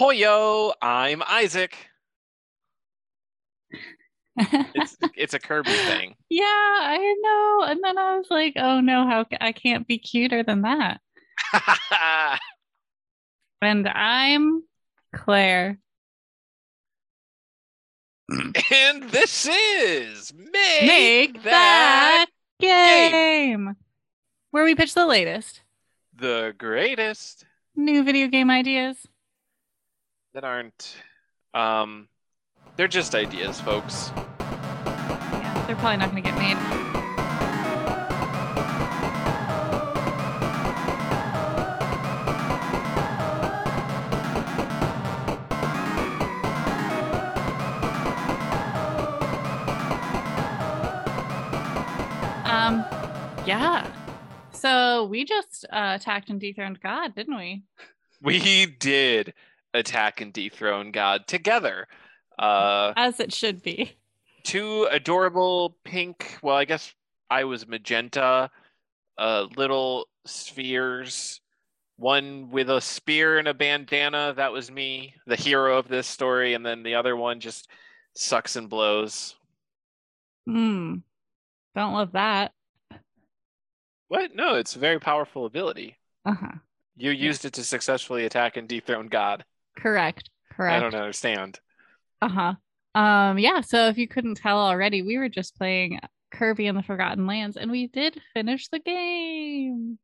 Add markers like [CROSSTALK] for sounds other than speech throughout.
Poyo, I'm Isaac. It's [LAUGHS] it's a Kirby thing. yeah, I know. And then I was like, oh no, how I can't be cuter than that. [LAUGHS] And I'm Claire. and this is Make, Make That that Game. game. Where we pitch the latest the greatest new video game ideas. That aren't um they're just ideas, folks. Yeah, they're probably not going to get made. Um, yeah. So we just uh, attacked and dethroned God, didn't we? We did attack and dethrone God together. Uh As it should be. two adorable pink, well, I guess I was magenta, uh little spheres. One with a spear and a bandana, that was me, the hero of this story, and then the other one just sucks and blows. Hmm. Don't love that. What? No, it's a very powerful ability. Uh huh. You used it to successfully attack and dethrone God. Correct. Correct. I don't understand. Uh-huh. Um, yeah, so if you couldn't tell already, we were just playing Kirby and the Forgotten Lands, and we did finish the game.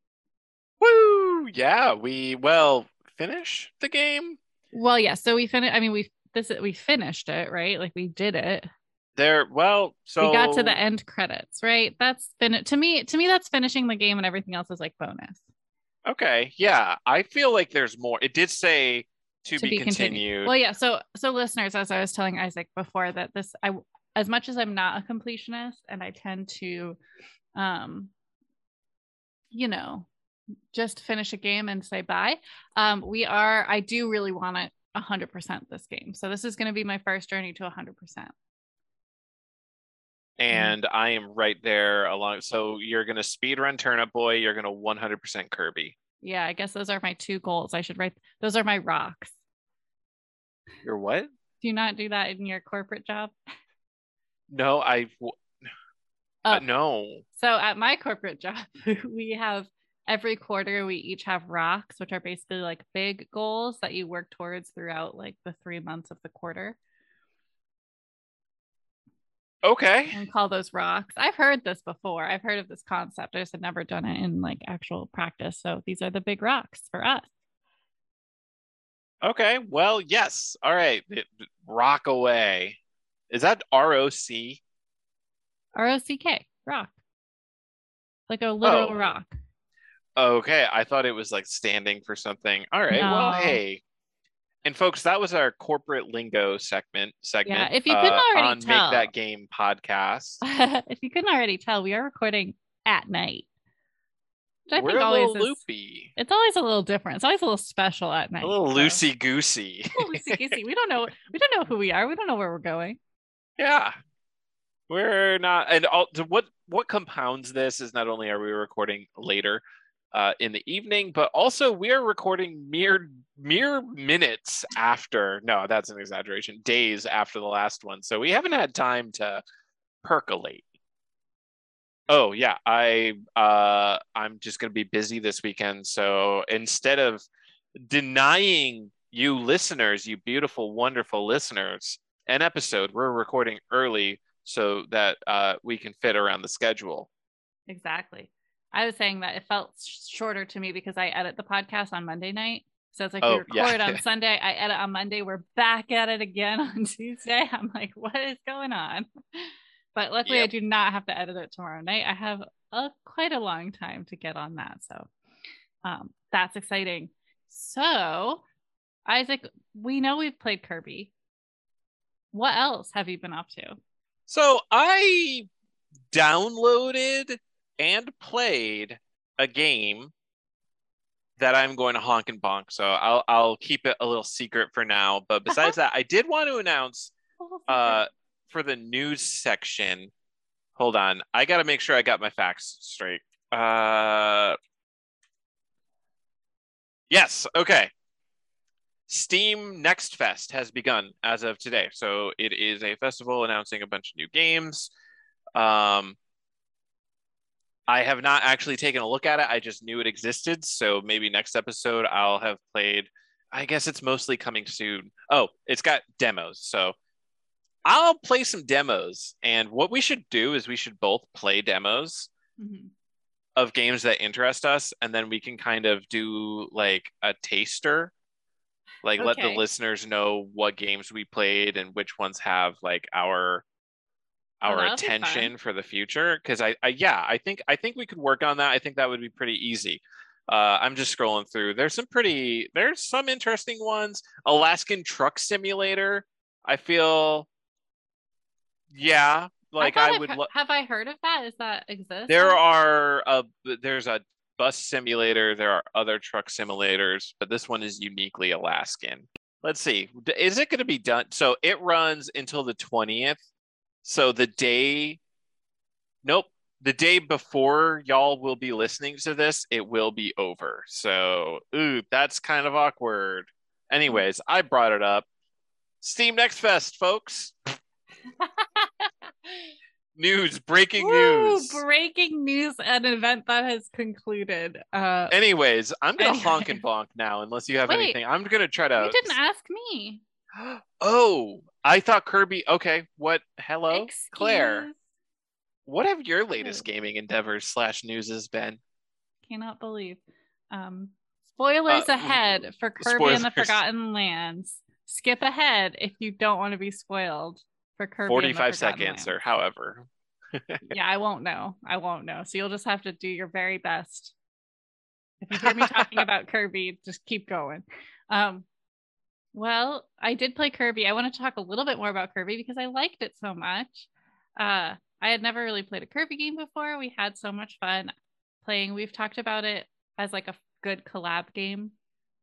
Woo! Yeah, we well finish the game. Well, yeah, so we finished I mean we this we finished it, right? Like we did it. There, well, so we got to the end credits, right? That's fin to me to me that's finishing the game and everything else is like bonus. Okay, yeah, I feel like there's more. It did say to, be, continued. Well, yeah, so so listeners, as I was telling Isaac before that this I as much as I'm not a completionist and I tend to um you know, just finish a game and say bye. Um, we are, I do really want it 100% this game. So this is going to be my first journey to 100%. and I am right there along. So you're gonna speed run Turnip Boy. You're gonna 100% Kirby. Yeah, I guess those are my two goals. I should write, those are my rocks. You're what? Do you not do that in your corporate job? No, I. w- Oh. Uh, no. So at my corporate job, [LAUGHS] we have every quarter, we each have rocks, which are basically like big goals that you work towards throughout like the three months of the quarter. Okay. and call those rocks. I've heard this before. I've heard of this concept. I just had never done it in like actual practice. So these are the big rocks for us. Okay. Well, yes. All right. Rock away. Is that R O C? R O C K, rock. Like a literal Oh. rock. Okay. I thought it was like standing for something. All right. Well, hey. And folks, that was our corporate lingo segment. Segment. if you couldn't uh, already on tell. Make That Game podcast. [LAUGHS] if you couldn't already tell, we are recording at night. Which I We're think a always little is, loopy, it's always a little different. It's always a little special at night. [LAUGHS] a little so- loosey goosey. Loosey goosey. We don't know. We don't know who we are. We don't know where we're going. Yeah. We're not and all, what what compounds this is not only are we recording later uh, in the evening, but also we are recording mere mere minutes after no, that's an exaggeration, days after the last one. So we haven't had time to percolate. Oh yeah, I uh I'm just gonna be busy this weekend. So instead of denying you listeners, you beautiful, wonderful listeners, an episode. We're recording early so that uh, we can fit around the schedule. Exactly. I was saying that it felt shorter to me because I edit the podcast on Monday night. So it's like Oh, we yeah. record on [LAUGHS] Sunday, I edit on Monday, we're back at it again [LAUGHS] on Tuesday. I'm like, what is going on? But luckily, I do not have to edit it tomorrow night. I have a quite a long time to get on that. So um, that's exciting. So, Isaac, we know we've played Kirby. What else have you been up to? So I downloaded and played a game that I'm going to honk and bonk. So I'll I'll keep it a little secret for now. But besides that, I did want to announce uh for the news section. Hold on. I got to make sure I got my facts straight. Uh Yes, okay. Steam Next Fest has begun as of today. So it is a festival announcing a bunch of new games. Um, I have not actually taken a look at it. I just knew it existed. So maybe next episode I'll have played. I guess it's mostly coming soon. Oh, it's got demos. So I'll play some demos. And what we should do is we should both play demos Mhm. of games that interest us. And then we can kind of do like a taster. Like let the listeners know what games we played and which ones have like our our fun. attention for the future because I, I yeah i think i think we could work on that i think that would be pretty easy uh i'm just scrolling through there's some pretty there's some interesting ones alaskan truck simulator i feel yeah like i I've would lo- have I heard of that? Is that exist? there are a there's a bus simulator there are other truck simulators but this one is uniquely alaskan let's see is it going to be done so it runs until the 20th so the day nope the day before y'all will be listening to this it will be over so ooh that's kind of awkward anyways i brought it up steam next fest folks [LAUGHS] news breaking Woo, news breaking news an event that has concluded. Uh Anyways, I'm gonna honk and bonk now, unless you have Wait, anything. I'm gonna try to. you didn't ask me. [GASPS] Oh, I thought Kirby. Okay, what? Hello, Claire. What have your latest gaming endeavors slash news has been? Cannot believe. Um spoilers Uh, ahead for Kirby and the. Forgotten Lands. Skip ahead if you don't want to be spoiled for Kirby. Forty-five seconds, or however. yeah, I won't know. I won't know. So you'll just have to do your very best. If you hear me [LAUGHS] talking about Kirby, just keep going. Um, well, I did play Kirby. I want to talk a little bit more about Kirby because I liked it so much. Uh, I had never really played a Kirby game before. We had so much fun playing. We've talked about it as like a good collab game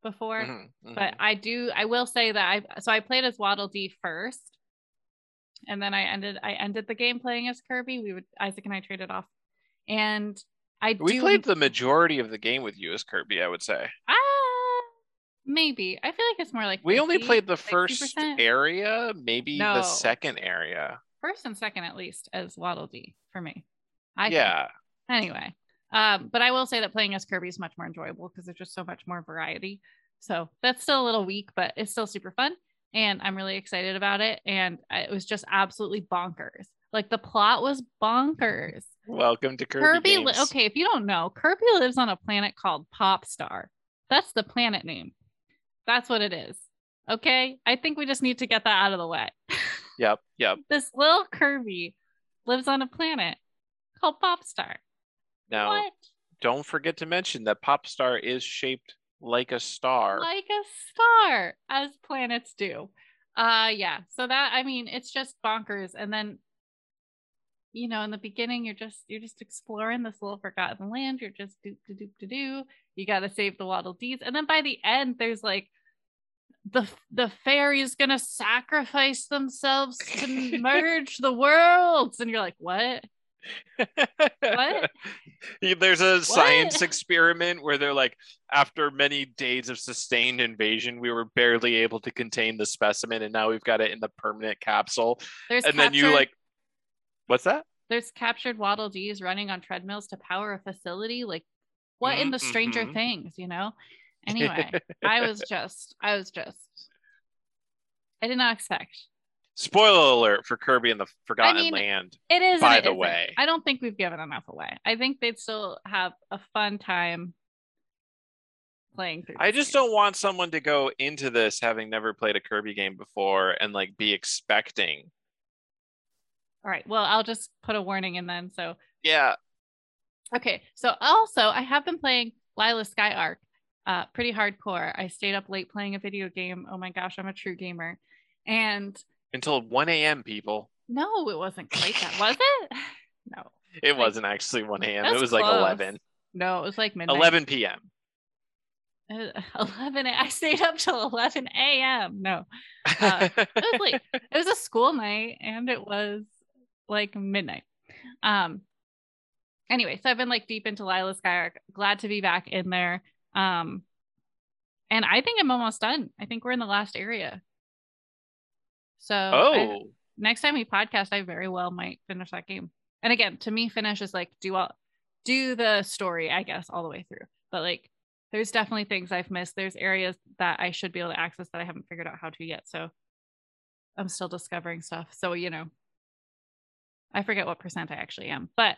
before Mhm, mhm. but I do I will say that I so I played as Waddle Dee first, and then I ended I ended the game playing as Kirby. We would Isaac and I traded off, and I we do played the majority of the game with you as Kirby. I would say ah maybe I feel like it's more like we only played the first 60%. area, maybe the second area. first and second at least as Waddle Dee for me. I think. yeah, anyway um but i will say that playing as kirby is much more enjoyable because there's just so much more variety so that's still a little weak but it's still super fun and i'm really excited about it and it was just absolutely bonkers like the plot was bonkers welcome to Kirby. kirby li- okay if you don't know kirby lives on a planet called popstar that's the planet name that's what it is okay i think we just need to get that out of the way [LAUGHS] Yep. Yep. this little kirby lives on a planet called popstar Now, what don't forget to mention that Popstar is shaped like a star. like a star as planets do uh yeah so that i mean it's just bonkers and then you know in the beginning you're just you're just exploring this little forgotten land you're just doop to doop to do you got to save the waddle dees and then by the end there's like the the fairies gonna sacrifice themselves to merge the worlds and you're like what What? [LAUGHS] There's a science experiment where they're like, after many days of sustained invasion, we were barely able to contain the specimen, and now we've got it in the permanent capsule. there's and then you like, what's that? there's captured waddle dees running on treadmills to power a facility like what in the stranger Mhm. things you know anyway i was [LAUGHS] just i was just i did not expect Spoiler alert for Kirby and the Forgotten mean, Land. it is By it the isn't. way. i don't think we've given enough away i think they'd still have a fun time playing through I just game. don't want someone to go into this having never played a Kirby game before and like be expecting. all right well i'll just put a warning in then so Yeah, Okay, so also I have been playing Lila Sky Arc, uh, pretty hardcore. I stayed up late playing a video game. Oh my gosh, I'm a true gamer. And until 1 a.m. people. no, it wasn't quite that, was it? [LAUGHS] No, It Like, wasn't actually 1 a.m. It was like 11. no, it was like midnight. 11 p.m. Uh, [LAUGHS] 11. I stayed up till 11 a.m. No, Uh, it was late. [LAUGHS] It was a school night, and it was like midnight. Um. Anyway, so I've been like deep into Lila Sky Arc Glad to be back in there. Um. And I think I'm almost done. I think we're in the last area. So Oh, I- next time we podcast, I very well might finish that game. And again, to me, finish is like do all do the story, I guess, all the way through. But like there's definitely things I've missed. There's areas that I should be able to access that I haven't figured out how to yet. So I'm still discovering stuff. So, you know, I forget what percent I actually am. But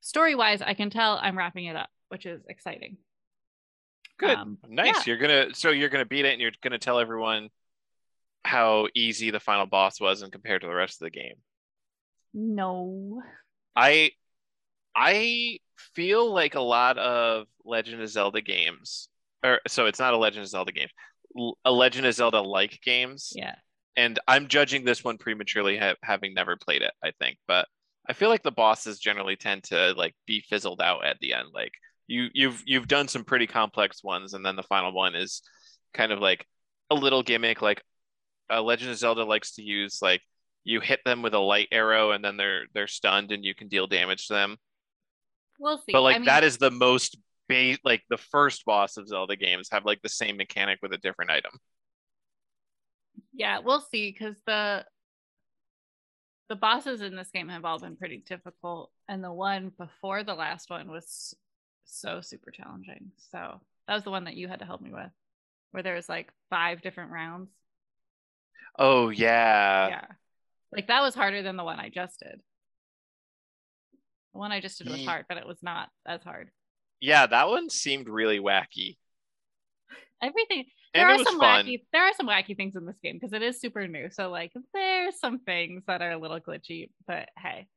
story wise, I can tell I'm wrapping it up, which is exciting. Good. Um, nice. yeah. You're gonna so you're gonna beat it and you're gonna tell everyone how easy the final boss was and compared to the rest of the game. No. I I feel like a lot of Legend of Zelda games, or so it's not a Legend of Zelda game, a Legend of Zelda like games. Yeah. And I'm judging this one prematurely, ha- having never played it. I think, but I feel like the bosses generally tend to like be fizzled out at the end. Like you you've you've done some pretty complex ones, and then the final one is kind of like a little gimmick. Like uh, Legend of Zelda likes to use like you hit them with a light arrow, and then they're they're stunned, and you can deal damage to them. We'll see. But like I mean, that is the most base. Like the first boss of Zelda games have like the same mechanic with a different item. yeah, we'll see because the the bosses in this game have all been pretty difficult, and the one before the last one was so super challenging. So that was the one that you had to help me with, where there was like five different rounds. Oh yeah. yeah, like that was harder than the one I just did. The one I just did was hard, but it was not as hard. Yeah, that one seemed really wacky. Everything there And are some fun. wacky there are some wacky things in this game because it is super new. So like there's some things that are a little glitchy, but hey,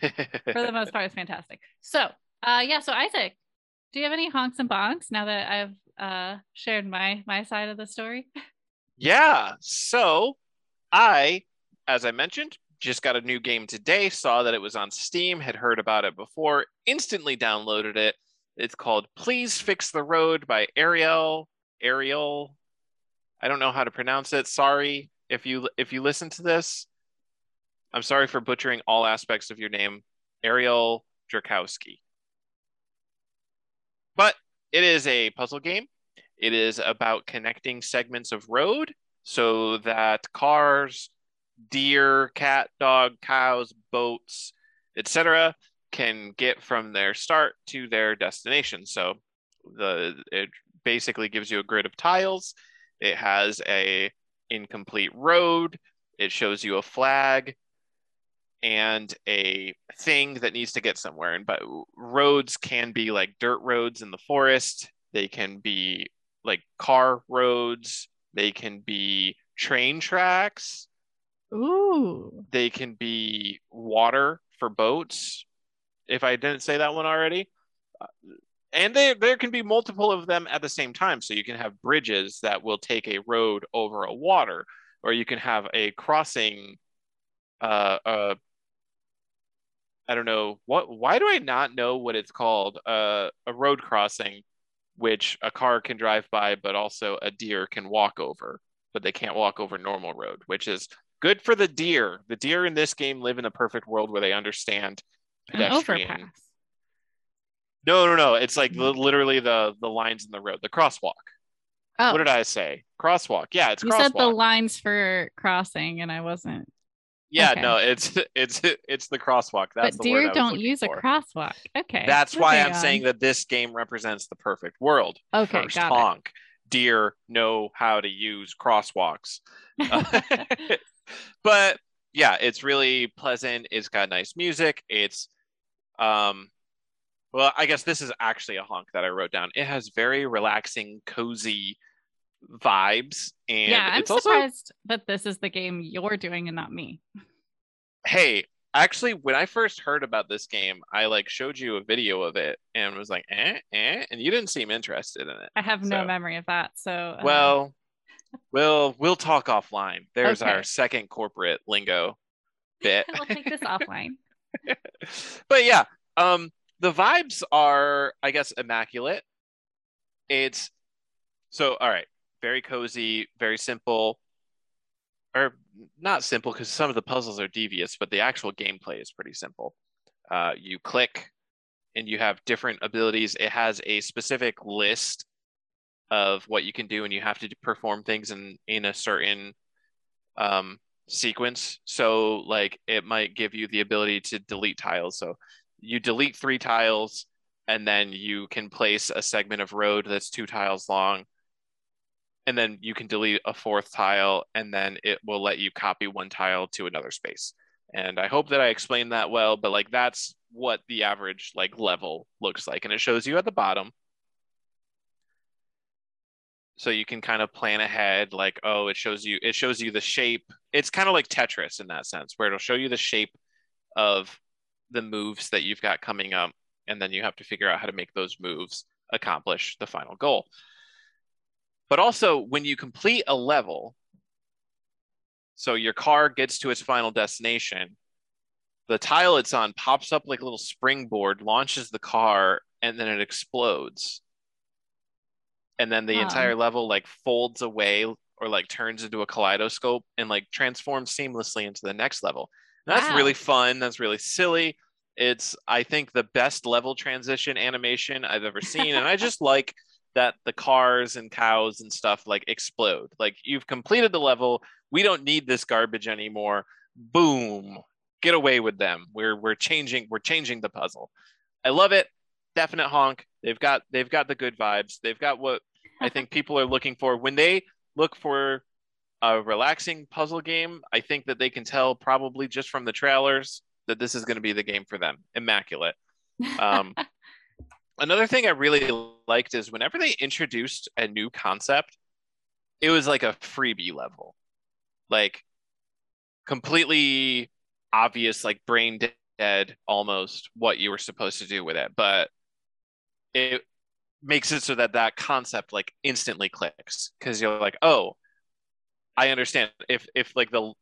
[LAUGHS] for the most part, it's fantastic. So, uh, yeah. So Isaac, do you have any honks and bonks now that I've uh shared my my side of the story? yeah. So I, as I mentioned, just got a new game today, saw that it was on Steam, had heard about it before, instantly downloaded it. It's called Please Fix the Road by Ariel. Ariel. I don't know how to pronounce it. Sorry if you if you listen to this. I'm sorry for butchering all aspects of your name, Ariel Drakowski. But it is a puzzle game. It is about connecting segments of road so that cars, deer, cat, dog, cows, boats, etc., can get from their start to their destination. So the it basically gives you a grid of tiles. It has a incomplete road. It shows you a flag and a thing that needs to get somewhere. And but roads can be like dirt roads in the forest. They can be like car roads. They can be train tracks. Ooh, They can be water for boats. If I didn't say that one already. Uh, And there, there can be multiple of them at the same time. So you can have bridges that will take a road over a water, or you can have a crossing uh, uh, I don't know what. Why do I not know what it's called? Uh, a road crossing, which a car can drive by, but also a deer can walk over, but they can't walk over normal road, which is good for the deer. The deer in this game live in a perfect world where they understand an pedestrian. overpass. No, no, no. It's like li- literally the the lines in the road, the crosswalk. Oh, What did I say? Crosswalk. Yeah, it's you crosswalk. said the lines for crossing, and I wasn't. Yeah, okay. no, it's [LAUGHS] it's it's the crosswalk. That's but the deer don't use for. a crosswalk. Okay, That's why I'm saying that this game represents the perfect world. Okay, First got it. honk. Deer know how to use crosswalks. [LAUGHS] [LAUGHS] but yeah, it's really pleasant. It's got nice music. It's um well, I guess this is actually a honk that I wrote down. It has very relaxing, cozy vibes. And yeah, I'm it's also surprised that this is the game you're doing and not me. hey, actually when I first heard about this game, I like showed you a video of it and was like, eh, eh, and you didn't seem interested in it. I have no So- memory of that. So uh, Well, we'll we'll talk offline. There's Okay. our second corporate lingo [LAUGHS] bit. we'll take this offline. [LAUGHS] but yeah, um, the vibes are, I guess, immaculate. It's so all right, very cozy, very simple, or not simple because some of the puzzles are devious, but the actual gameplay is pretty simple. Uh, you click, and you have different abilities. It has a specific list of what you can do and you have to perform things in in a certain um, sequence so like it might give you the ability to delete tiles so you delete three tiles and then you can place a segment of road that's two tiles long and then you can delete a fourth tile and then it will let you copy one tile to another space. And i hope that i explained that well but like that's what the average like level looks like and it shows you at the bottom. So you can kind of plan ahead like oh it shows you it shows you the shape. It's kind of like tetris in that sense where it'll show you the shape of the moves that you've got coming up and then you have to figure out how to make those moves accomplish the final goal but also when you complete a level so your car gets to its final destination the tile it's on pops up like a little springboard launches the car and then it explodes and then the Wow. entire level like folds away or like turns into a kaleidoscope and like transforms seamlessly into the next level. And that's Wow. really fun. That's really silly. It's I think the best level transition animation I've ever seen, and I just [LAUGHS] like that the cars and cows and stuff like explode. Like you've completed the level. We don't need this garbage anymore. Boom. Get away with them. We're we're changing we're changing the puzzle. I love it. Definite honk. They've got they've got the good vibes. They've got what I [LAUGHS] think people are looking for when they look for a relaxing puzzle game. I think that they can tell probably just from the trailers that this is going to be the game for them. Immaculate. [LAUGHS] Um, another thing I really liked is whenever they introduced a new concept, it was like a freebie level, like completely obvious, like brain dead almost what you were supposed to do with it. But it makes it so that that concept like instantly clicks because you're like, oh, I understand. If if like the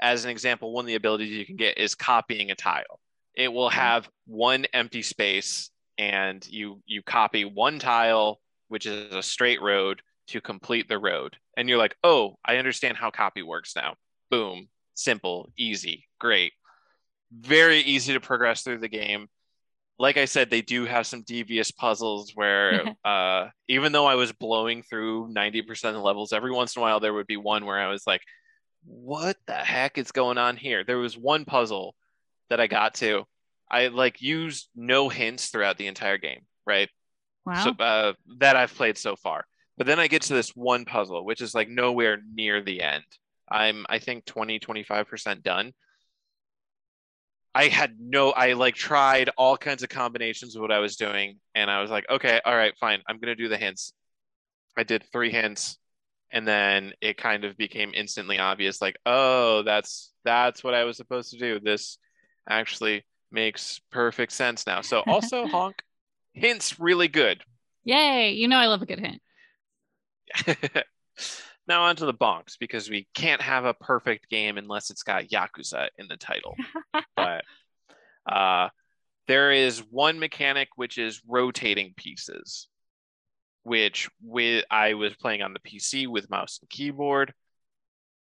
as an example, one of the abilities you can get is copying a tile. It will mm-hmm. have one empty space and you you copy one tile, which is a straight road, to complete the road. And you're like, oh, I understand how copy works now. Boom. Simple, easy, great. Very easy to progress through the game. Like I said, they do have some devious puzzles where [LAUGHS] uh, even though I was blowing through 90% of the levels, every once in a while there would be one where I was like, what the heck is going on here? There was one puzzle that I got to. I like used no hints throughout the entire game, right? wow. so, uh, that I've played so far. But then I get to this one puzzle, which is like nowhere near the end. I'm, I think, 20, 25% done. I had no, I like tried all kinds of combinations of what I was doing. And I was like, okay, all right, fine. I'm going to do the hints. I did three hints. And then it kind of became instantly obvious like, oh, that's, that's what I was supposed to do. This actually makes perfect sense now. So [LAUGHS] also honk hints really good. Yay. You know I love a good hint. [LAUGHS] now on to the bonks because we can't have a perfect game unless it's got Yakuza in the title. [LAUGHS] but uh, there is one mechanic which is rotating pieces, which with I was playing on the PC with mouse and keyboard.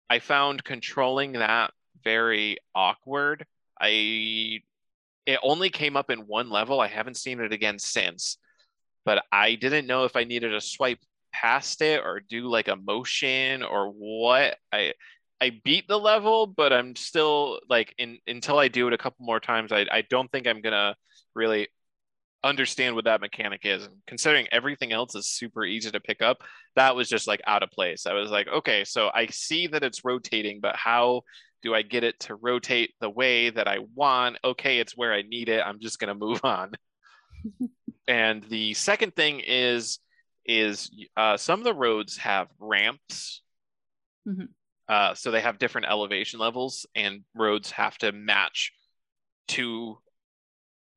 I found controlling that very awkward. I it only came up in one level. I haven't seen it again since. But I didn't know if I needed to swipe past it or do like a motion or what. I I beat the level, but I'm still like in until I do it a couple more times, I, I don't think I'm gonna really understand what that mechanic is. And considering everything else is super easy to pick up, that was just like out of place. I was like, okay, so I see that it's rotating, but how do I get it to rotate the way that I want? Okay, it's where I need it. I'm just gonna move on. [LAUGHS] and the second thing is is uh, some of the roads have ramps. Mhm. Uh, so they have different elevation levels, and roads have to match to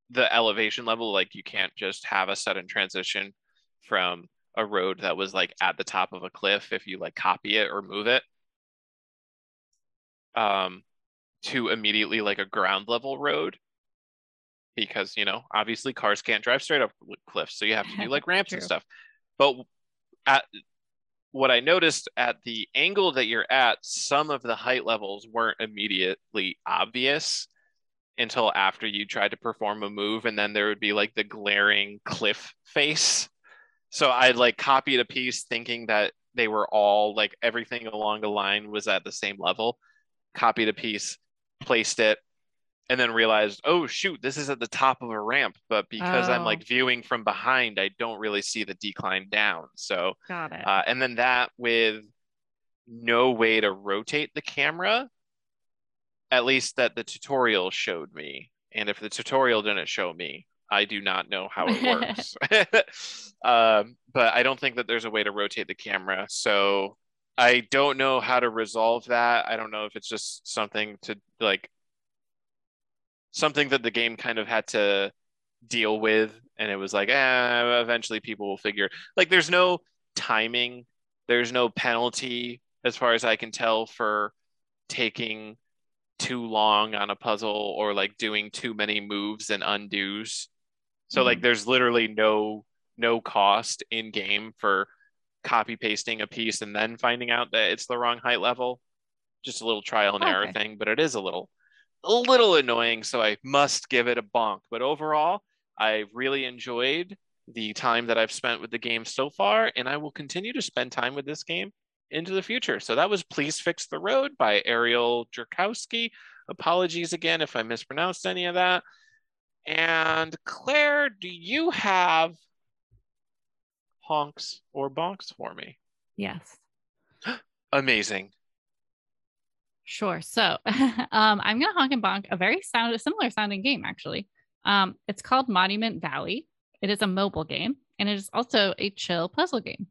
the elevation level. Like you can't just have a sudden transition from a road that was like at the top of a cliff if you like copy it or move it um, to immediately like a ground level road because you know obviously cars can't drive straight up cliffs so you have to do [LAUGHS] like ramps and stuff but at what i noticed at the angle that you're at some of the height levels weren't immediately obvious until after you tried to perform a move and then there would be like the glaring cliff face So I like copied a piece thinking that they were all like everything along the line was at the same level. Copied a piece, placed it, and then realized, oh shoot, this is at the top of a ramp. But because I'm Oh. like viewing from behind, I don't really see the decline down. So Got it. uh, and then that with no way to rotate the camera, at least that the tutorial showed me. And if the tutorial didn't show me, I do not know how it works. [LAUGHS] [LAUGHS] um, but I don't think that there's a way to rotate the camera. So I don't know how to resolve that. I don't know if it's just something to like something that the game kind of had to deal with and it was like eh, eventually people will figure like there's no timing there's no penalty as far as i can tell for taking too long on a puzzle or like doing too many moves and undos. So like Mhm. there's literally no no cost in game for copy pasting a piece and then finding out that it's the wrong height level. Just a little trial and error thing but it is a little a little annoying so i must give it a bonk. But overall i really enjoyed the time that i've spent with the game so far and i will continue to spend time with this game into the future so that was please fix the road by ariel jerkowski apologies again if i mispronounced any of that and claire do you have honks or bonks for me yes. [GASPS] amazing Sure. So [LAUGHS] um, I'm going to honk and bonk a very sound, a similar sounding game, actually. Um, it's called Monument Valley. It is a mobile game and it is also a chill puzzle game.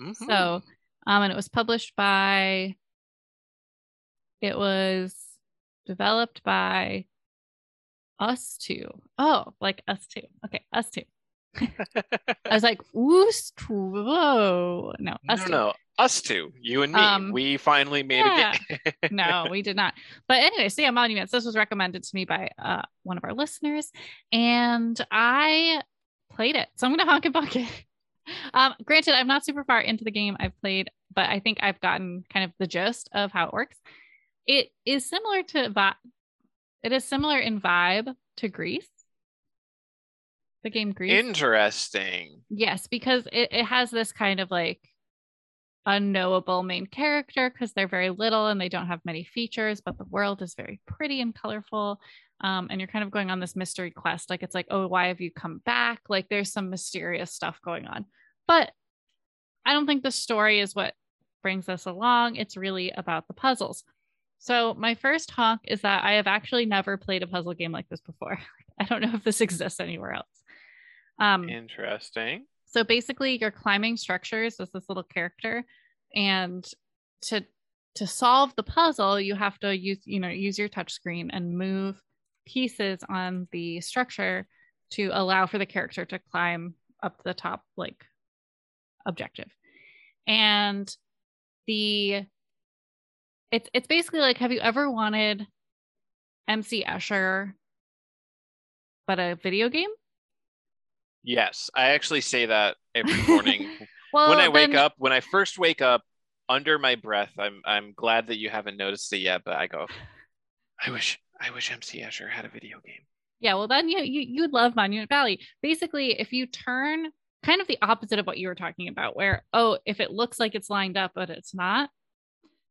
Mhm. So, um, and it was published by, it was developed by us two. Oh, like us two. Okay, us two. I was like, two. Whoa. No, us no, two. no, us two, you and me. Um, we finally made yeah. a game. no, [LAUGHS] we did not. But anyway, so yeah, Monuments. This was recommended to me by uh, one of our listeners, and I played it. So I'm gonna honk and bonk it. Um, granted, I'm not super far into the game. I've played, but I think I've gotten kind of the gist of how it works. It is similar to vi- It is similar in vibe to Gris. The game Gris. Interesting. Yes, because it, it has this kind of like unknowable main character because they're very little and they don't have many features, but the world is very pretty and colorful. Um, and you're kind of going on this mystery quest. Like it's like, oh, why have you come back? Like there's some mysterious stuff going on. But I don't think the story is what brings us along. It's really about the puzzles. So my first honk is that I have actually never played a puzzle game like this before. [LAUGHS] I don't know if this exists anywhere else. Um, Interesting. so basically, you're climbing structures as this little character, and to to solve the puzzle, you have to use you know use your touch screen and move pieces on the structure to allow for the character to climb up the top like objective. And the it's it's basically like have you ever wanted MC Escher but a video game? Yes, I actually say that every [LAUGHS] morning Well, when I wake then- up. When I first wake up, under my breath, I'm I'm glad that you haven't noticed it yet. But I go, I wish I wish MC Escher had a video game. Yeah, well then you you you'd love Monument Valley. Basically, if you turn kind of the opposite of what you were talking about, where oh, if it looks like it's lined up but it's not.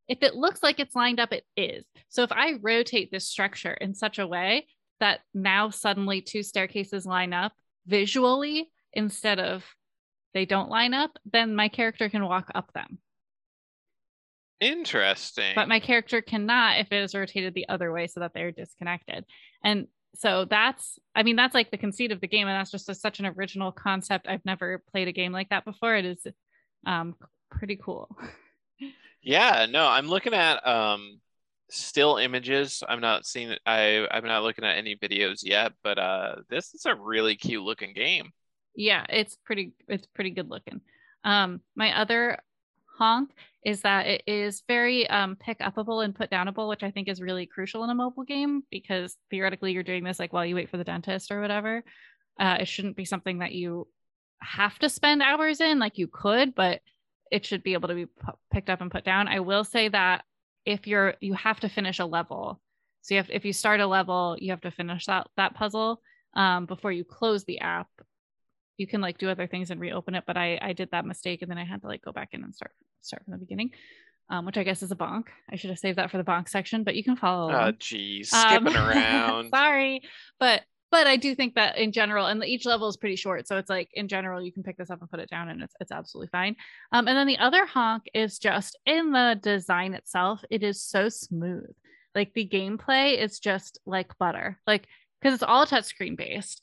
If it looks like it's lined up, it is. So if I rotate this structure in such a way that now suddenly two staircases line up visually instead of they don't line up, then my character can walk up them. Interesting. but my character cannot if it is rotated the other way so that they're disconnected and so that's i mean that's like the conceit of the game and that's just a, such an original concept i've never played a game like that before it is um pretty cool [LAUGHS] yeah, no, I'm looking at um still images. I'm not seeing. I I'm not looking at any videos yet, but uh, this is a really cute looking game. yeah it's pretty it's pretty good looking um my other honk is that it is very um pick upable and put downable which i think is really crucial in a mobile game because theoretically you're doing this like while you wait for the dentist or whatever. Uh, it shouldn't be something that you have to spend hours in like you could but it should be able to be p- picked up and put down. I will say that if you're you have to finish a level. So you have if you start a level you have to finish that that puzzle um, before you close the app you can like do other things and reopen it. But I I did that mistake and then I had to like go back in and start start from the beginning. Um, which I guess is a bonk. I should have saved that for the bonk section, but you can follow. Oh, geez, skipping um, [LAUGHS] around. sorry, but but I do think that in general, and each level is pretty short, so it's like in general you can pick this up and put it down, and it's it's absolutely fine. Um, and then the other honk is just in the design itself. It is so smooth. Like the gameplay is just like butter. Like because it's all touchscreen based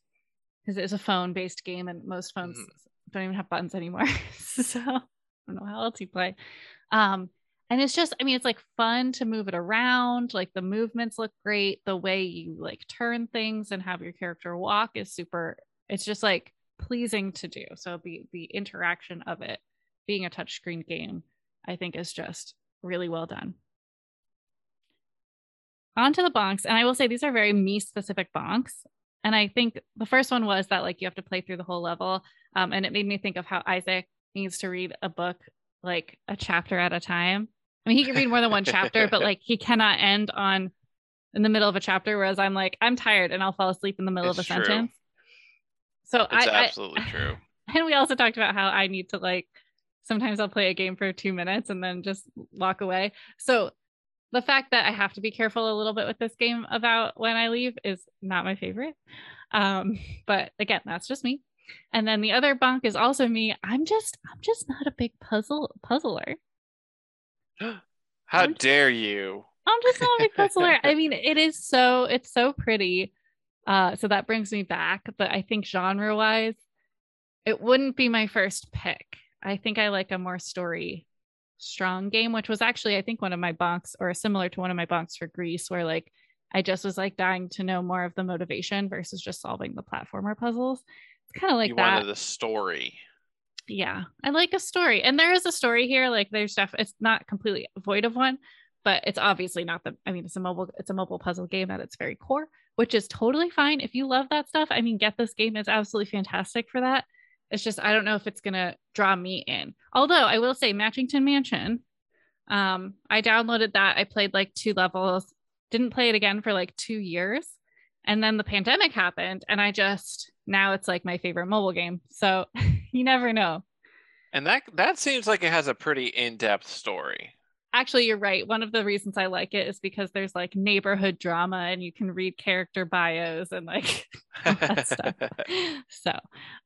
because it's a phone based game and most phones mm-hmm. don't even have buttons anymore. [LAUGHS] so I don't know how else you play. Um, and it's just, I mean, it's like fun to move it around. Like the movements look great. The way you like turn things and have your character walk is super, it's just like pleasing to do. So the the interaction of it being a touchscreen game, I think is just really well done onto the bonks. And I will say these are very me specific bonks. And I think the first one was that like you have to play through the whole level. Um, and it made me think of how Isaac needs to read a book like a chapter at a time. I mean, he can read more than one chapter, but [LAUGHS] like he cannot end on in the middle of a chapter, whereas I'm like, I'm tired and I'll fall asleep in the middle it's of a true. sentence. So it's I absolutely I, [LAUGHS] true. And we also talked about how I need to like sometimes I'll play a game for two minutes and then just walk away. So the fact that I have to be careful a little bit with this game about when I leave is not my favorite. Um, [LAUGHS] but again, that's just me. And then the other bunk is also me. I'm just I'm just not a big puzzle puzzler. [GASPS] How I'm dare you? I'm just not a big puzzler. I [LAUGHS] mean, it is so it's so pretty. Uh, so that brings me back. But I think genre wise, it wouldn't be my first pick. I think I like a more story strong game, which was actually, I think, one of my bonks or similar to one of my bonks for Gris, where like I just was like dying to know more of the motivation versus just solving the platformer puzzles. It's kind of like you that. wanted the story. Yeah, I like a story, and there is a story here. Like there's stuff. It's not completely void of one, but it's obviously not the. I mean, it's a mobile. It's a mobile puzzle game at its very core, which is totally fine. If you love that stuff, I mean, get this game. It's absolutely fantastic for that. It's just I don't know if it's gonna draw me in. Although I will say Matchington Mansion, um, I downloaded that. I played like two levels, didn't play it again for like two years, and then the pandemic happened, and I just now it's like my favorite mobile game. So [LAUGHS] you never know. And that that seems like it has a pretty in-depth story. Actually, you're right. One of the reasons I like it is because there's like neighborhood drama and you can read character bios and like [LAUGHS] all that stuff. [LAUGHS] So,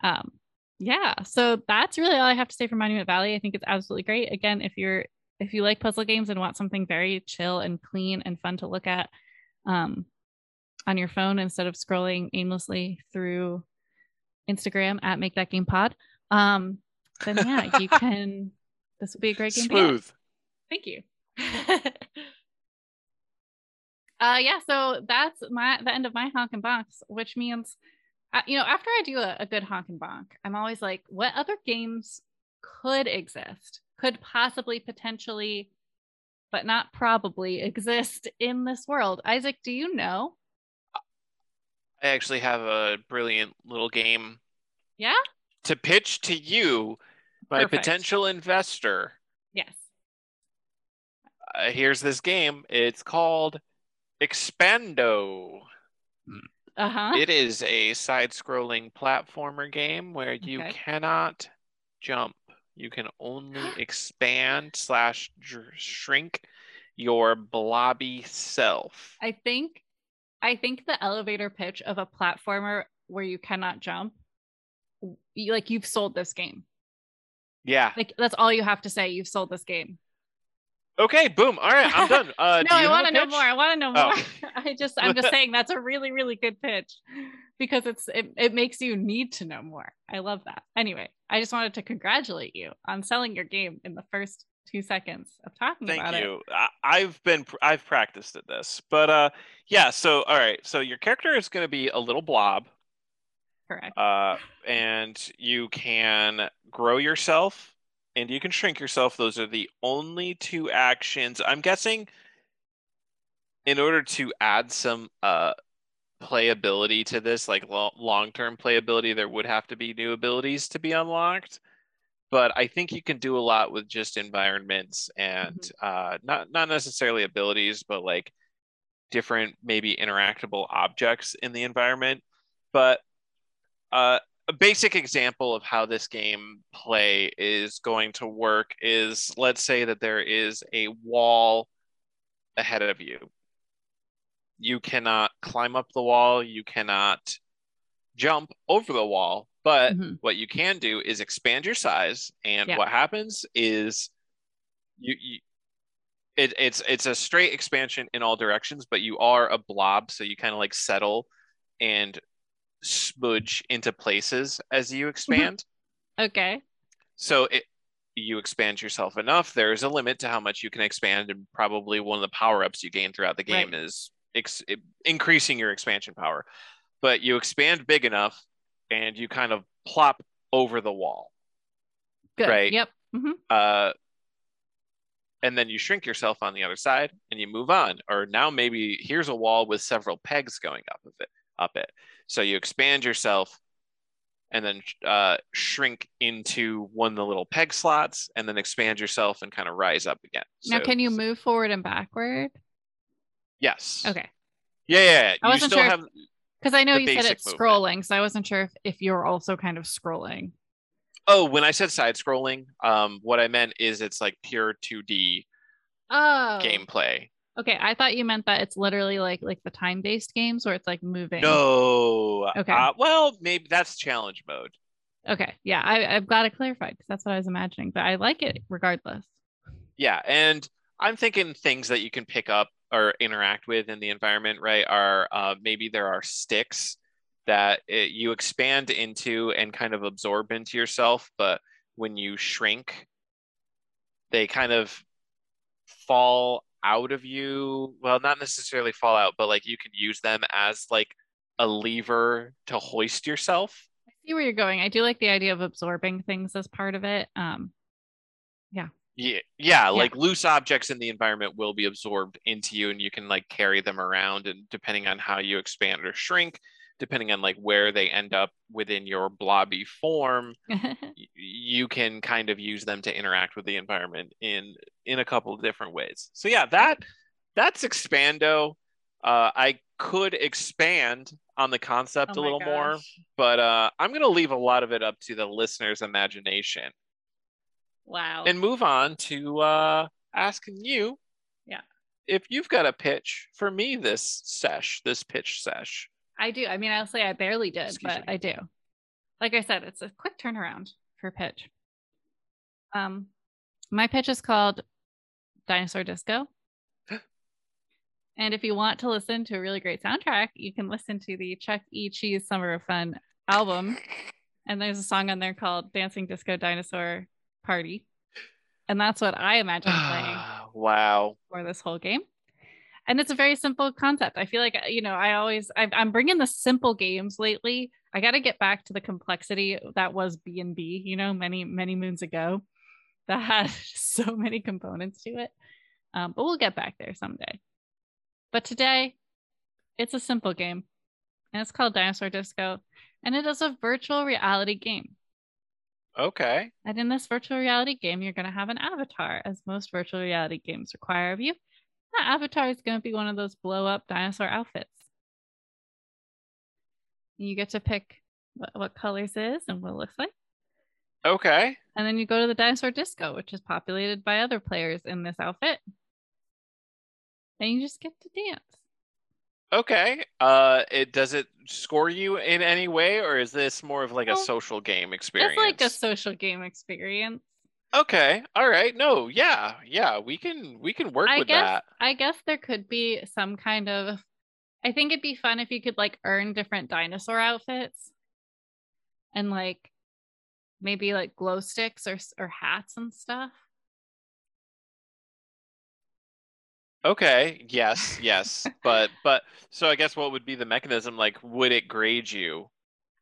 um, yeah so that's really all i have to say for monument valley. I think it's absolutely great. Again if you're if you like puzzle games and want something very chill and clean and fun to look at um, on your phone instead of scrolling aimlessly through instagram at make that game pod um, then yeah you [LAUGHS] can this would be a great game smooth. Thank you. [LAUGHS] Uh yeah so that's my the end of my honk and box which means you know, after I do a, a good honk and bonk, I'm always like, what other games could exist, could possibly, potentially, but not probably exist in this world? Isaac, do you know? I actually have a brilliant little game. Yeah? To pitch to you, my Perfect. potential investor. Yes. Uh, here's this game. It's called Expando. Uh-huh. It is a side-scrolling platformer game where you okay. cannot jump. You can only [GASPS] expand slash shrink your blobby self. I think, I think the elevator pitch of a platformer where you cannot jump, like you've sold this game. Yeah, like that's all you have to say. You've sold this game. Okay, boom. All right, I'm done. [LAUGHS] Uh, no, I want to know more. I want to know oh. more. [LAUGHS] I just, I'm just saying that's a really, really good pitch because it's it, it makes you need to know more. I love that. Anyway, I just wanted to congratulate you on selling your game in the first two seconds of talking Thank about you. it. Thank you. I've been I've practiced at this, but uh, yeah. So all right, so your character is going to be a little blob. Correct. Uh, and you can grow yourself and you can shrink yourself. Those are the only two actions. I'm guessing in order to add some uh, playability to this, like lo- long term playability, there would have to be new abilities to be unlocked. But I think you can do a lot with just environments and mm-hmm. uh, not not necessarily abilities, but like different maybe interactable objects in the environment. But uh, a basic example of how this game play is going to work is let's say that there is a wall ahead of you. You cannot climb up the wall, you cannot jump over the wall, but Mhm. what you can do is expand your size and Yeah. what happens is you, you it, it's it's a straight expansion in all directions, but you are a blob, so you kind of like settle and smudge into places as you expand. Okay. So it you expand yourself enough. There is a limit to how much you can expand, and probably one of the power ups you gain throughout the game Right. is ex- increasing your expansion power. But you expand big enough, and you kind of plop over the wall. Good. Right. Yep. hmm uh, and then you shrink yourself on the other side and you move on or now maybe here's a wall with several pegs going up of it up it so you expand yourself and then uh, shrink into one of the little peg slots and then expand yourself and kind of rise up again Now, So- can you move forward and backward? yes Okay. yeah yeah, yeah. I you wasn't still sure have Because I know you said it's movement. scrolling, so I wasn't sure if, if you're also kind of scrolling. oh when i said side scrolling um what i meant is it's like pure 2d Oh. gameplay Okay, I thought you meant that it's literally like like the time based games where it's like moving. no Okay. uh, well maybe that's challenge mode Okay. Yeah, I, I've got it clarified because that's what I was imagining, but I like it regardless. Yeah, and I'm thinking things that you can pick up or interact with in the environment, right? Are uh, maybe there are sticks that it, you expand into and kind of absorb into yourself, but when you shrink, they kind of fall out of you. Well, not necessarily fall out, but like you can use them as like a lever to hoist yourself. I see where you're going. I do like the idea of absorbing things as part of it. Um, Yeah, yeah, yeah. like loose objects in the environment will be absorbed into you and you can like carry them around and depending on how you expand or shrink, depending on like where they end up within your blobby form, [LAUGHS] y- you can kind of use them to interact with the environment in in a couple of different ways. So yeah, that that's expando. Uh I could expand on the concept Oh a little more, but uh I'm going to leave a lot of it up to the listener's imagination Wow. and move on to uh, asking you Yeah. if you've got a pitch for me this sesh, this pitch sesh. I do. I mean, I'll say I barely did, Excuse but me. I do. Like I said, it's a quick turnaround for pitch. Um, my pitch is called Dinosaur Disco. [GASPS] and if you want to listen to a really great soundtrack, you can listen to the Chuck E. Cheese Summer of Fun album. And there's a song on there called Dancing Disco Dinosaur Party. And that's what I imagine playing [SIGHS] wow. for this whole game. And it's a very simple concept. I feel like you know, I always I, I'm bringing the simple games lately. I got to get back to the complexity that was B and B. You know, many many moons ago, [LAUGHS] that had [LAUGHS] so many components to it. Um, but we'll get back there someday. But today, it's a simple game, and it's called Dinosaur Disco, and it is a virtual reality game. Okay. And in this virtual reality game, you're going to have an avatar, as most virtual reality games require of you. That avatar is going to be one of those blow up dinosaur outfits. You get to pick what, what colors is and what it looks like. Okay. And then you go to the dinosaur disco, which is populated by other players in this outfit. And you just get to dance. Okay. Uh, it does it score you in any way, or is this more of like a social game experience? It's like a social game experience. Okay. All right. No. Yeah. Yeah. We can we can work I with guess that. I guess there could be some kind of I think it'd be fun if you could like earn different dinosaur outfits and like maybe like glow sticks or or hats and stuff. Okay. Yes. Yes. [LAUGHS] but but so I guess what would be the mechanism? Like, would it grade you?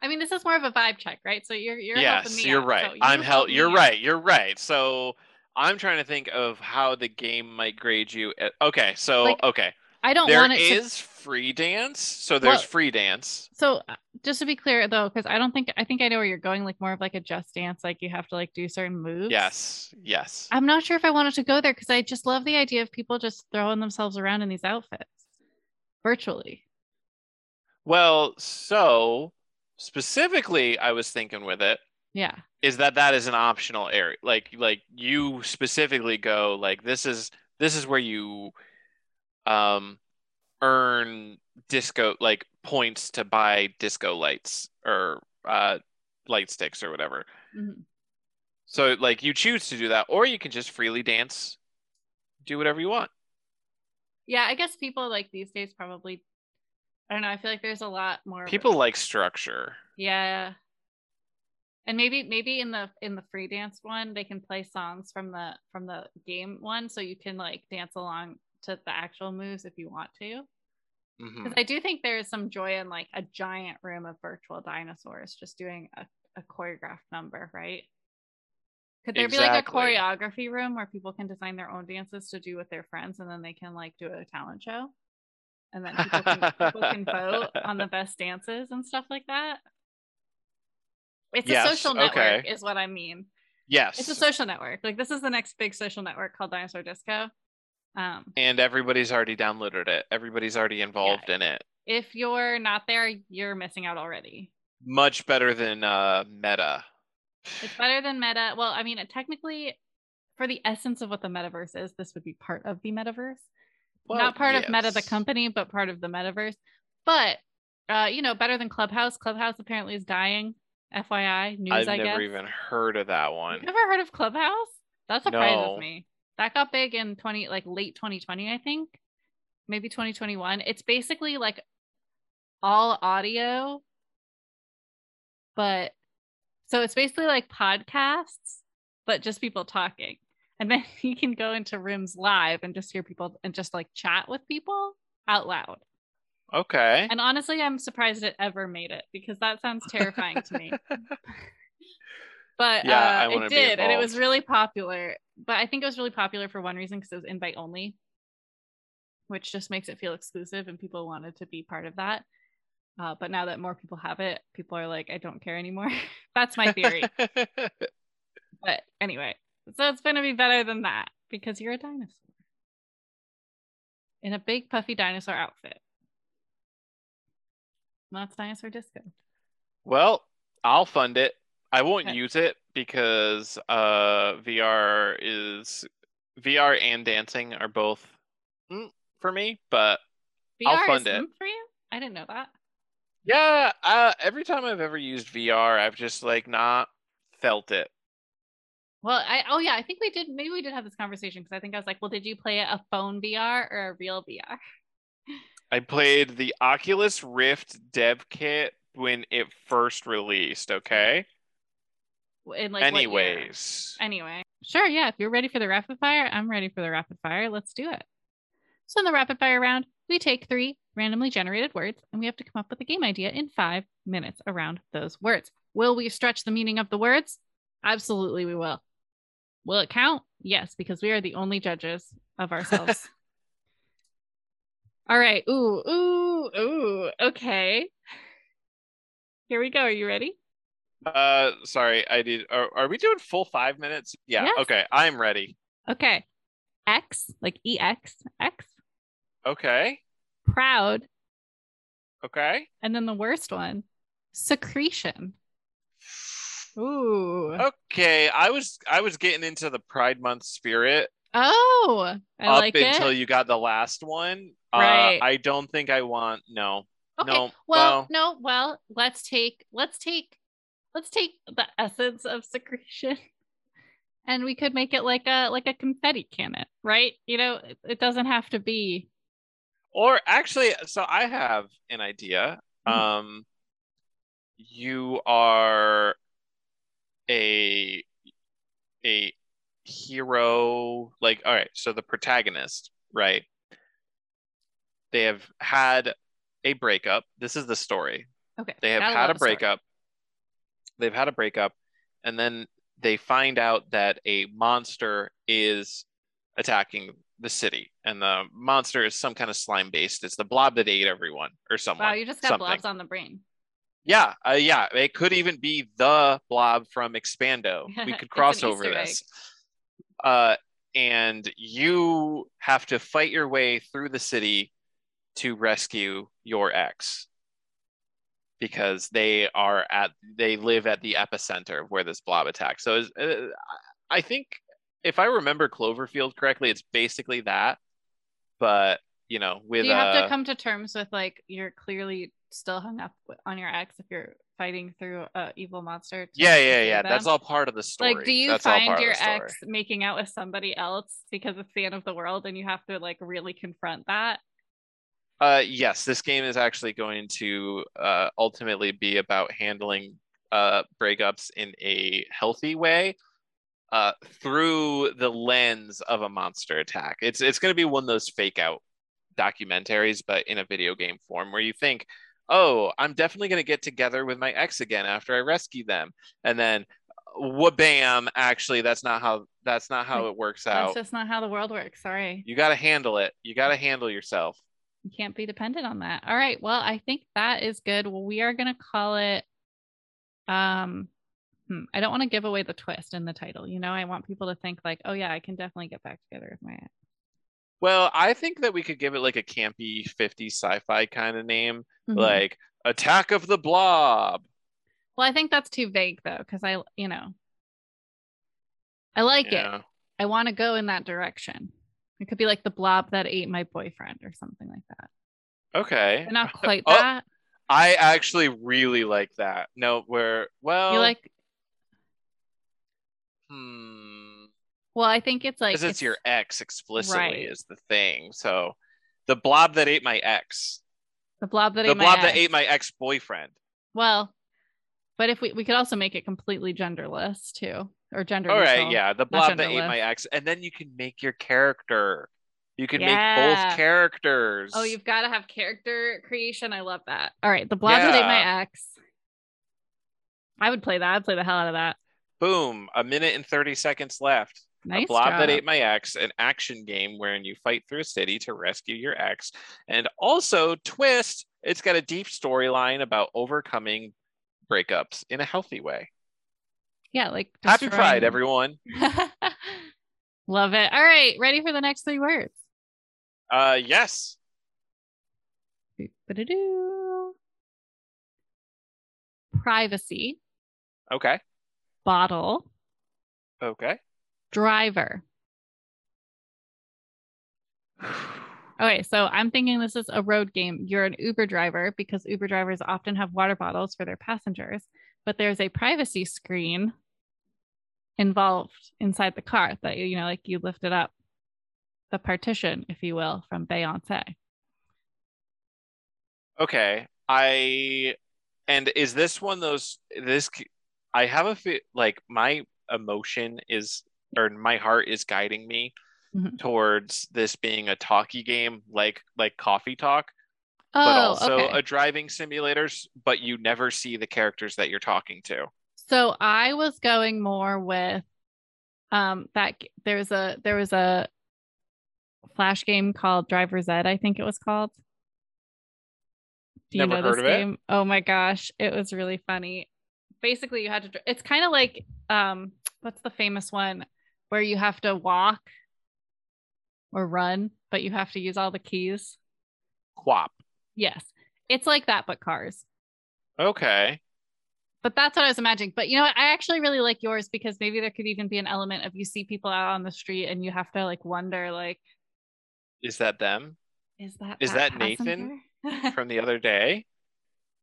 I mean, this is more of a vibe check, right? So you're you're helping yes, me you're out, right. so you I'm help hel- You're out. right. You're right. So I'm trying to think of how the game might grade you. At- okay. So Like, okay, I don't there want it to is free dance. So there's Well- free dance. So uh, just to be clear though, because I don't think I think I know where you're going, like more of like a just dance, like you have to like do certain moves. Yes. Yes. I'm not sure if I wanted to go there because I just love the idea of people just throwing themselves around in these outfits virtually. Well, so specifically I was thinking with it Yeah. is that that is an optional area. Like like you specifically go like this is this is where you um earn disco like points to buy disco lights or uh light sticks or whatever. Mhm. So like you choose to do that or you can just freely dance do whatever you want. Yeah, I guess people like these days probably I don't know, I feel like there's a lot more People like structure. Yeah. And maybe maybe in the in the free dance one they can play songs from the from the game one so you can like dance along to the actual moves if you want to. Mm-hmm. Because I do think there is some joy in like a giant room of virtual dinosaurs just doing a, a choreographed number, right? Could there be like a choreography room where people can design their own dances to do with their friends and then they can like do a talent show? And then people can, people can vote [LAUGHS] on the best dances and stuff like that. It's Yes, a social network, okay. is what I mean. Yes. It's a social network. Like this is the next big social network called Dinosaur Disco. Um, and everybody's already downloaded it. Everybody's already involved in it. if you're not there, you're missing out already. Much better than uh Meta. It's better than Meta. Well, I mean, technically, for the essence of what the metaverse is, this would be part of the metaverse. Well, Not part of Meta the company, but part of the metaverse. But uh, you know, better than Clubhouse. Clubhouse apparently is dying. FYI, news. I've I never guess. even heard of that one. You've never heard of Clubhouse? That surprises No. me. That got big in 20 like late 2020, I think. Maybe 2021. It's basically like all audio but so it's basically like podcasts but just people talking. And then [LAUGHS] you can go into rooms live and just hear people and just like chat with people out loud. Okay. And honestly, I'm surprised it ever made it because that sounds terrifying to me. [LAUGHS] But Yeah, uh, it did, and it was really popular. But I think it was really popular for one reason because it was invite only, which just makes it feel exclusive, and people wanted to be part of that. Uh, but now that more people have it, people are like, I don't care anymore. [LAUGHS] That's my theory. but anyway, so it's gonna be better than that because you're a dinosaur in a big puffy dinosaur outfit. That's dinosaur disco. well, I'll fund it. I won't Okay. use it because uh VR is VR and dancing are both mm, for me, but I'll fund is it. mm for you? I didn't know that. yeah, uh, every time I've ever used VR, I've just like not felt it. Well, I oh yeah, I think we did. Maybe we did have this conversation because I think I was like, well, did you play a phone VR or a real VR? I played the Oculus Rift dev kit when it first released, okay? In like? Anyways. Anyway, sure, yeah. If you're ready for the rapid fire, I'm ready for the rapid fire. Let's do it. So in the rapid fire round, we take three randomly generated words and we have to come up with a game idea in five minutes around those words. Will we stretch the meaning of the words? Absolutely, we will. Will it count? Yes, because we are the only judges of ourselves. [LAUGHS] All right. Ooh, ooh, ooh. Okay. Here we go. Are you ready? Uh, sorry, I did. Are, are we doing full five minutes? Yeah. Yes. Okay, I'm ready. Okay. X, like E X, X, Okay. proud. Okay. And then the worst one, secretion. Ooh. Okay. I was I was getting into the Pride Month spirit Oh, I up like until it. you got the last one. Right. Uh, I don't think I want. No. okay. no, well, well- no, well, let's take let's take let's take the [LAUGHS] essence of secretion and we could make it like a like a confetti cannon, right? You know, it, it doesn't have to be Or actually, so I have an idea. Mhm. Um, you are a a hero. Like, all right. So the protagonist, right? They have had a breakup. This is the story. okay. They have gotta had a story. breakup. They've had a breakup, and then they find out that a monster is attacking the city, and the monster is some kind of slime based. It's the blob that ate everyone, or someone. Wow, you just got something. blobs on the brain. Yeah, uh, yeah. It could even be the blob from Expando. We [LAUGHS] could cross over this. Uh, and you have to fight your way through the city to rescue your ex. because they are at they live at the epicenter of where this blob attack. So is, uh, I think if I remember Cloverfield correctly, it's basically that. But you know, with Do you have uh, to come to terms with like you're clearly still hung up on your ex if you're fighting through a evil monster? yeah, yeah, yeah. them? That's all part of the story. Like, do you That's find your ex making out with somebody else because it's the end of the world and you have to like really confront that? Uh, yes, this game is actually going to uh, ultimately be about handling uh, breakups in a healthy way uh, through the lens of a monster attack. It's it's going to be one of those fake out documentaries, but in a video game form, where you think, "Oh, I'm definitely going to get together with my ex again after I rescue them," and then, wha-bam! Actually, that's not how that's not how it works out. That's just not how the world works. Sorry. You got to handle it. You got to handle yourself. You can't be dependent on that. All right. Well, I think that is good. Well, we are going to call it um hmm, I don't want to give away the twist in the title. You know, I want people to think like, "Oh yeah, I can definitely get back together with my ex." Well, I think that we could give it like a campy 50s sci-fi kind of name, Mhm. like Attack of the Blob. Well, I think that's too vague though cuz I, you know, I like it. I want to go in that direction. It could be like the blob that ate my boyfriend or something like that. Okay. But not [LAUGHS] quite Oh, that. I actually really like that. No, where well, you like hmm, well, I think it's like because it's, your ex explicitly Right. is the thing. So, the blob that ate my ex, the blob that the ate my blob that ex. ate my ex-boyfriend. Well, but if we we could also make it completely genderless too, or gender All right, yeah, the blob that ate my ex, and then you can make your character. You can make both characters. Oh, you've got to have character creation. I love that. All right, the blob that ate my ex. I would play that. I'd play the hell out of that. Boom! A minute and thirty seconds left. Nice a blob that ate my ex, an action game wherein you fight through a city to rescue your ex, and also twist. It's got a deep storyline about overcoming breakups in a healthy way. Yeah, like Happy Pride, destroying- everyone! [LAUGHS] love it. All right, ready for the next three words? Uh, yes. Ba-da-doo. Privacy, Okay. bottle, Okay. Driver. Okay, so I'm thinking this is a road game. You're an Uber driver because Uber drivers often have water bottles for their passengers, but there's a privacy screen involved inside the car that you know, like you lift it up, the partition, if you will, from Beyonce. Okay. I and is this one those this I have a fe- like my emotion is or my heart is guiding me Mhm. towards this being a talkie game like like coffee talk Oh, but also okay. a driving simulators but you never see the characters that you're talking to So I was going more with um that there was a there was a flash game called Driver's Ed, I think it was called. Do you Never know heard this of it. game? Oh my gosh, it was really funny. Basically, you had to it's kind of like um what's the famous one where you have to walk or run, but you have to use all the keys. QWOP Yes. It's like that but cars. okay But that's what I was imagining. But you know what? I actually really like yours because maybe there could even be an element of you see people out on the street and you have to like wonder, like, is that them is that Is that Nathan [LAUGHS] from the other day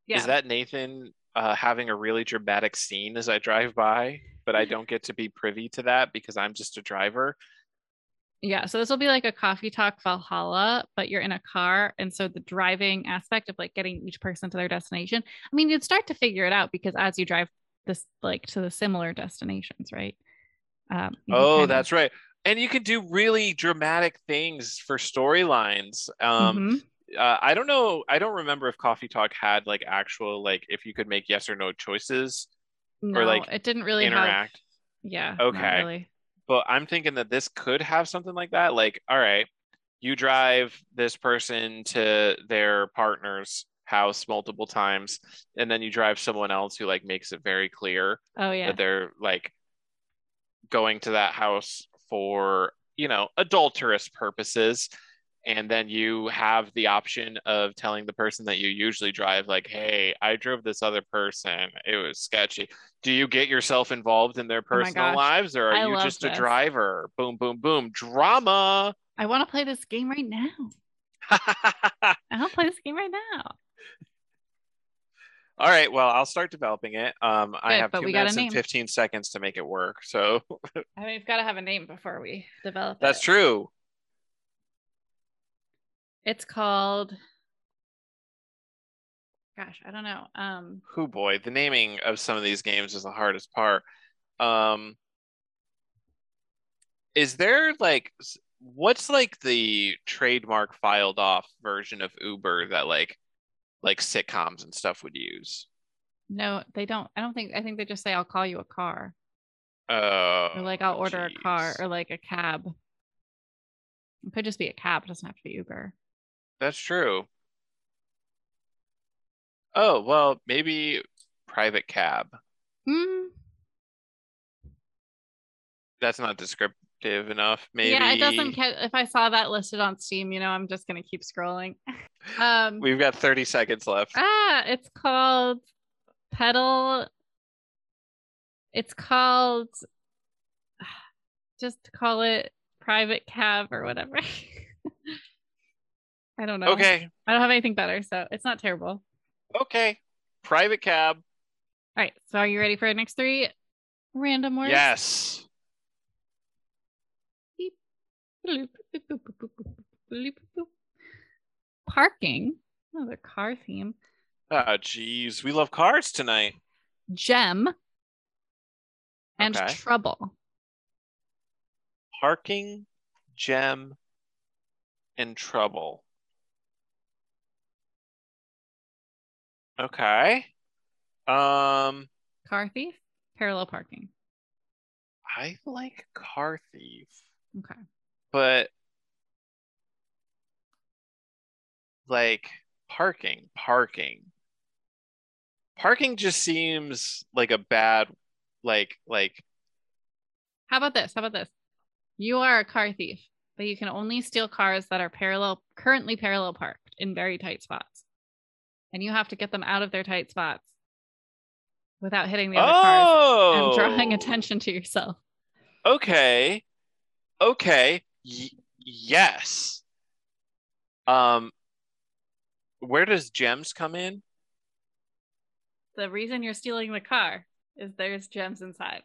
yeah. is that nathan uh, having a really dramatic scene as i drive by but i don't get to be privy to that because i'm just a driver yeah. So this will be like a coffee talk VA-11 Hall-A, but you're in a car. And so the driving aspect of like getting each person to their destination, I mean, you'd start to figure it out because as you drive this like to the similar destinations, right? Um, Oh, kind of- that's right. And you can do really dramatic things for storylines. Um, Mhm. Uh, I don't know. I don't remember if Coffee Talk had like actual like if you could make yes or no choices no, like, it didn't really have- interact. yeah. not Okay. really. But I'm thinking that this could have something like that. Like, all right, you drive this person to their partner's house multiple times, and then you drive someone else who like makes it very clear Oh yeah. that they're like going to that house for you know adulterous purposes and then you have the option of telling the person that you usually drive like hey i drove this other person. It was sketchy. Do you get yourself involved in their Oh personal gosh. lives or are I you just a driver? Boom boom boom. Drama. I want to play this game right now. [LAUGHS] I want to play this game right now. all right well i'll start developing it. Um i have two we got a minutes and 15 seconds to make it work so. [LAUGHS] I mean, we've got to have a name before we develop that's it. true It's called. Gosh, I don't know. Um, Who boy, the naming of some of these games is the hardest part. Um, is there like what's like the trademark filed off version of Uber that like like sitcoms and stuff would use? no, they don't. I don't think. I think they just say, "I'll call you a car," Oh, or like, "I'll order a car," or like a cab. It could just be a cab. It doesn't have to be Uber. That's true. Oh, well, maybe private cab. Mm, That's not descriptive enough. Maybe Yeah, it doesn't. Ca- if I saw that listed on Steam, you know, I'm just gonna keep scrolling. [LAUGHS] um, We've got 30 seconds left. ah, it's called Pedal. It's called. [SIGHS] Just call it private cab or whatever. [LAUGHS] I don't know. Okay. I don't have anything better, so it's not terrible. Okay. Private cab. All right. So are you ready for our next three random words? Yes. Parking. Another car theme. Oh, geez. We love cars tonight. Gem. And Okay. trouble. Parking, gem, and trouble. Okay. Um, Car thief. Parallel parking. I like car thief, Okay. but like parking, parking. Parking just seems like a bad like like How about this? How about this? You are a car thief, but you can only steal cars that are parallel, currently parallel parked in very tight spots. And you have to get them out of their tight spots without hitting the other cars oh and drawing attention to yourself. Okay. Okay. Y- yes. Um where does gems come in? The reason you're stealing the car is there's gems inside.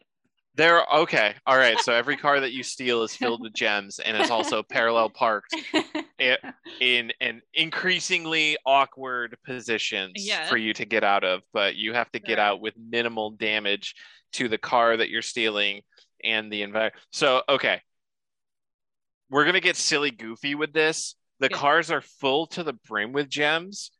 There okay. All right. So every [LAUGHS] car that you steal is filled with gems and is also parallel parked [LAUGHS] [LAUGHS] in an increasingly awkward positions Yes. for you to get out of, but you have to get Correct. out with minimal damage to the car that you're stealing and the environment. So, okay. We're going to get silly goofy with this. The Yeah. cars are full to the brim with gems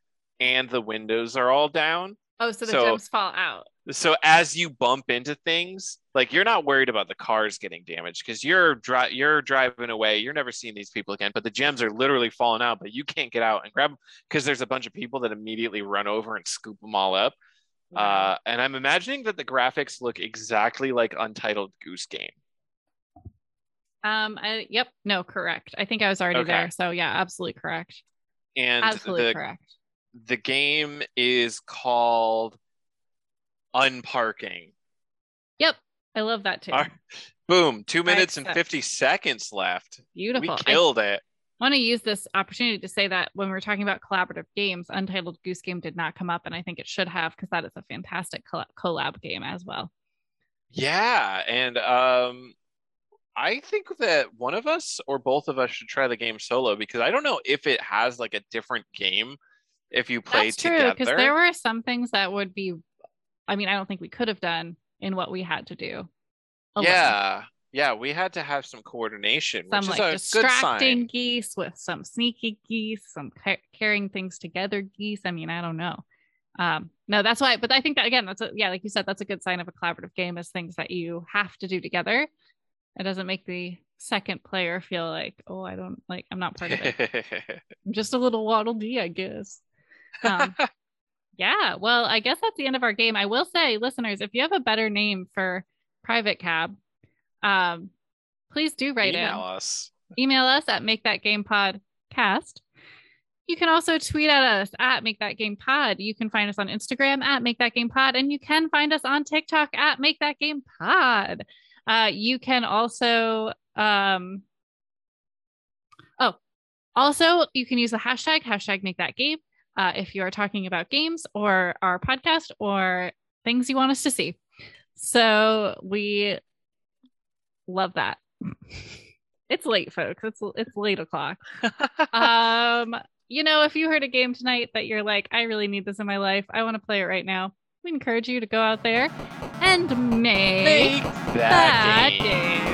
and the windows are all down. oh, so the So- gems fall out. So as you bump into things, like you're not worried about the cars getting damaged because you're dri- you're driving away. You're never seeing these people again. But the gems are literally falling out, but you can't get out and grab them because there's a bunch of people that immediately run over and scoop them all up. Uh, and I'm imagining that the graphics look exactly like Untitled Goose Game. um, I, yep, no, correct. I think I was already Okay. there. So yeah, absolutely correct. And Absolutely the correct. the game is called Unparking. Yep, I love that too. Right. Boom, two minutes and 50 seconds left. Beautiful. We I killed it. want to use this opportunity to say that when we're talking about collaborative games, Untitled Goose Game did not come up, and I think it should have because that is a fantastic collab game as well. Yeah, and um I think that one of us or both of us should try the game solo because I don't know if it has like a different game if you play That's true together. because there were some things that would be. I mean, I don't think we could have done in what we had to do. alone. yeah. Yeah, we had to have some coordination, some which like is a good distracting geese with some sneaky geese, some ca- carrying things together geese. I mean, I don't know. Um, no, that's why. But I think that again, that's a, yeah, like you said, that's a good sign of a collaborative game is things that you have to do together. It doesn't make the second player feel like, oh, I don't like, I'm not part of it. I'm [LAUGHS] just a little waddle dee, I guess. Um, [LAUGHS] yeah, well, I guess that's the end of our game. I will say, listeners, if you have a better name for private cab, um, please do write Email in us. email us at make that game pod cast. You can also tweet at us at Make That Game Pod. You can find us on Instagram at Make That Game Pod, and you can find us on TikTok at Make That Game Pod. Uh, you can also, um, oh, also you can use the hashtag hashtag Make That Game uh, if you are talking about games or our podcast or things you want us to see. So we love that. [LAUGHS] it's late, folks. It's it's late o'clock. [LAUGHS] um, you know, if you heard a game tonight that you're like, I really need this in my life, I want to play it right now. We encourage you to go out there and make, Make that, that game. game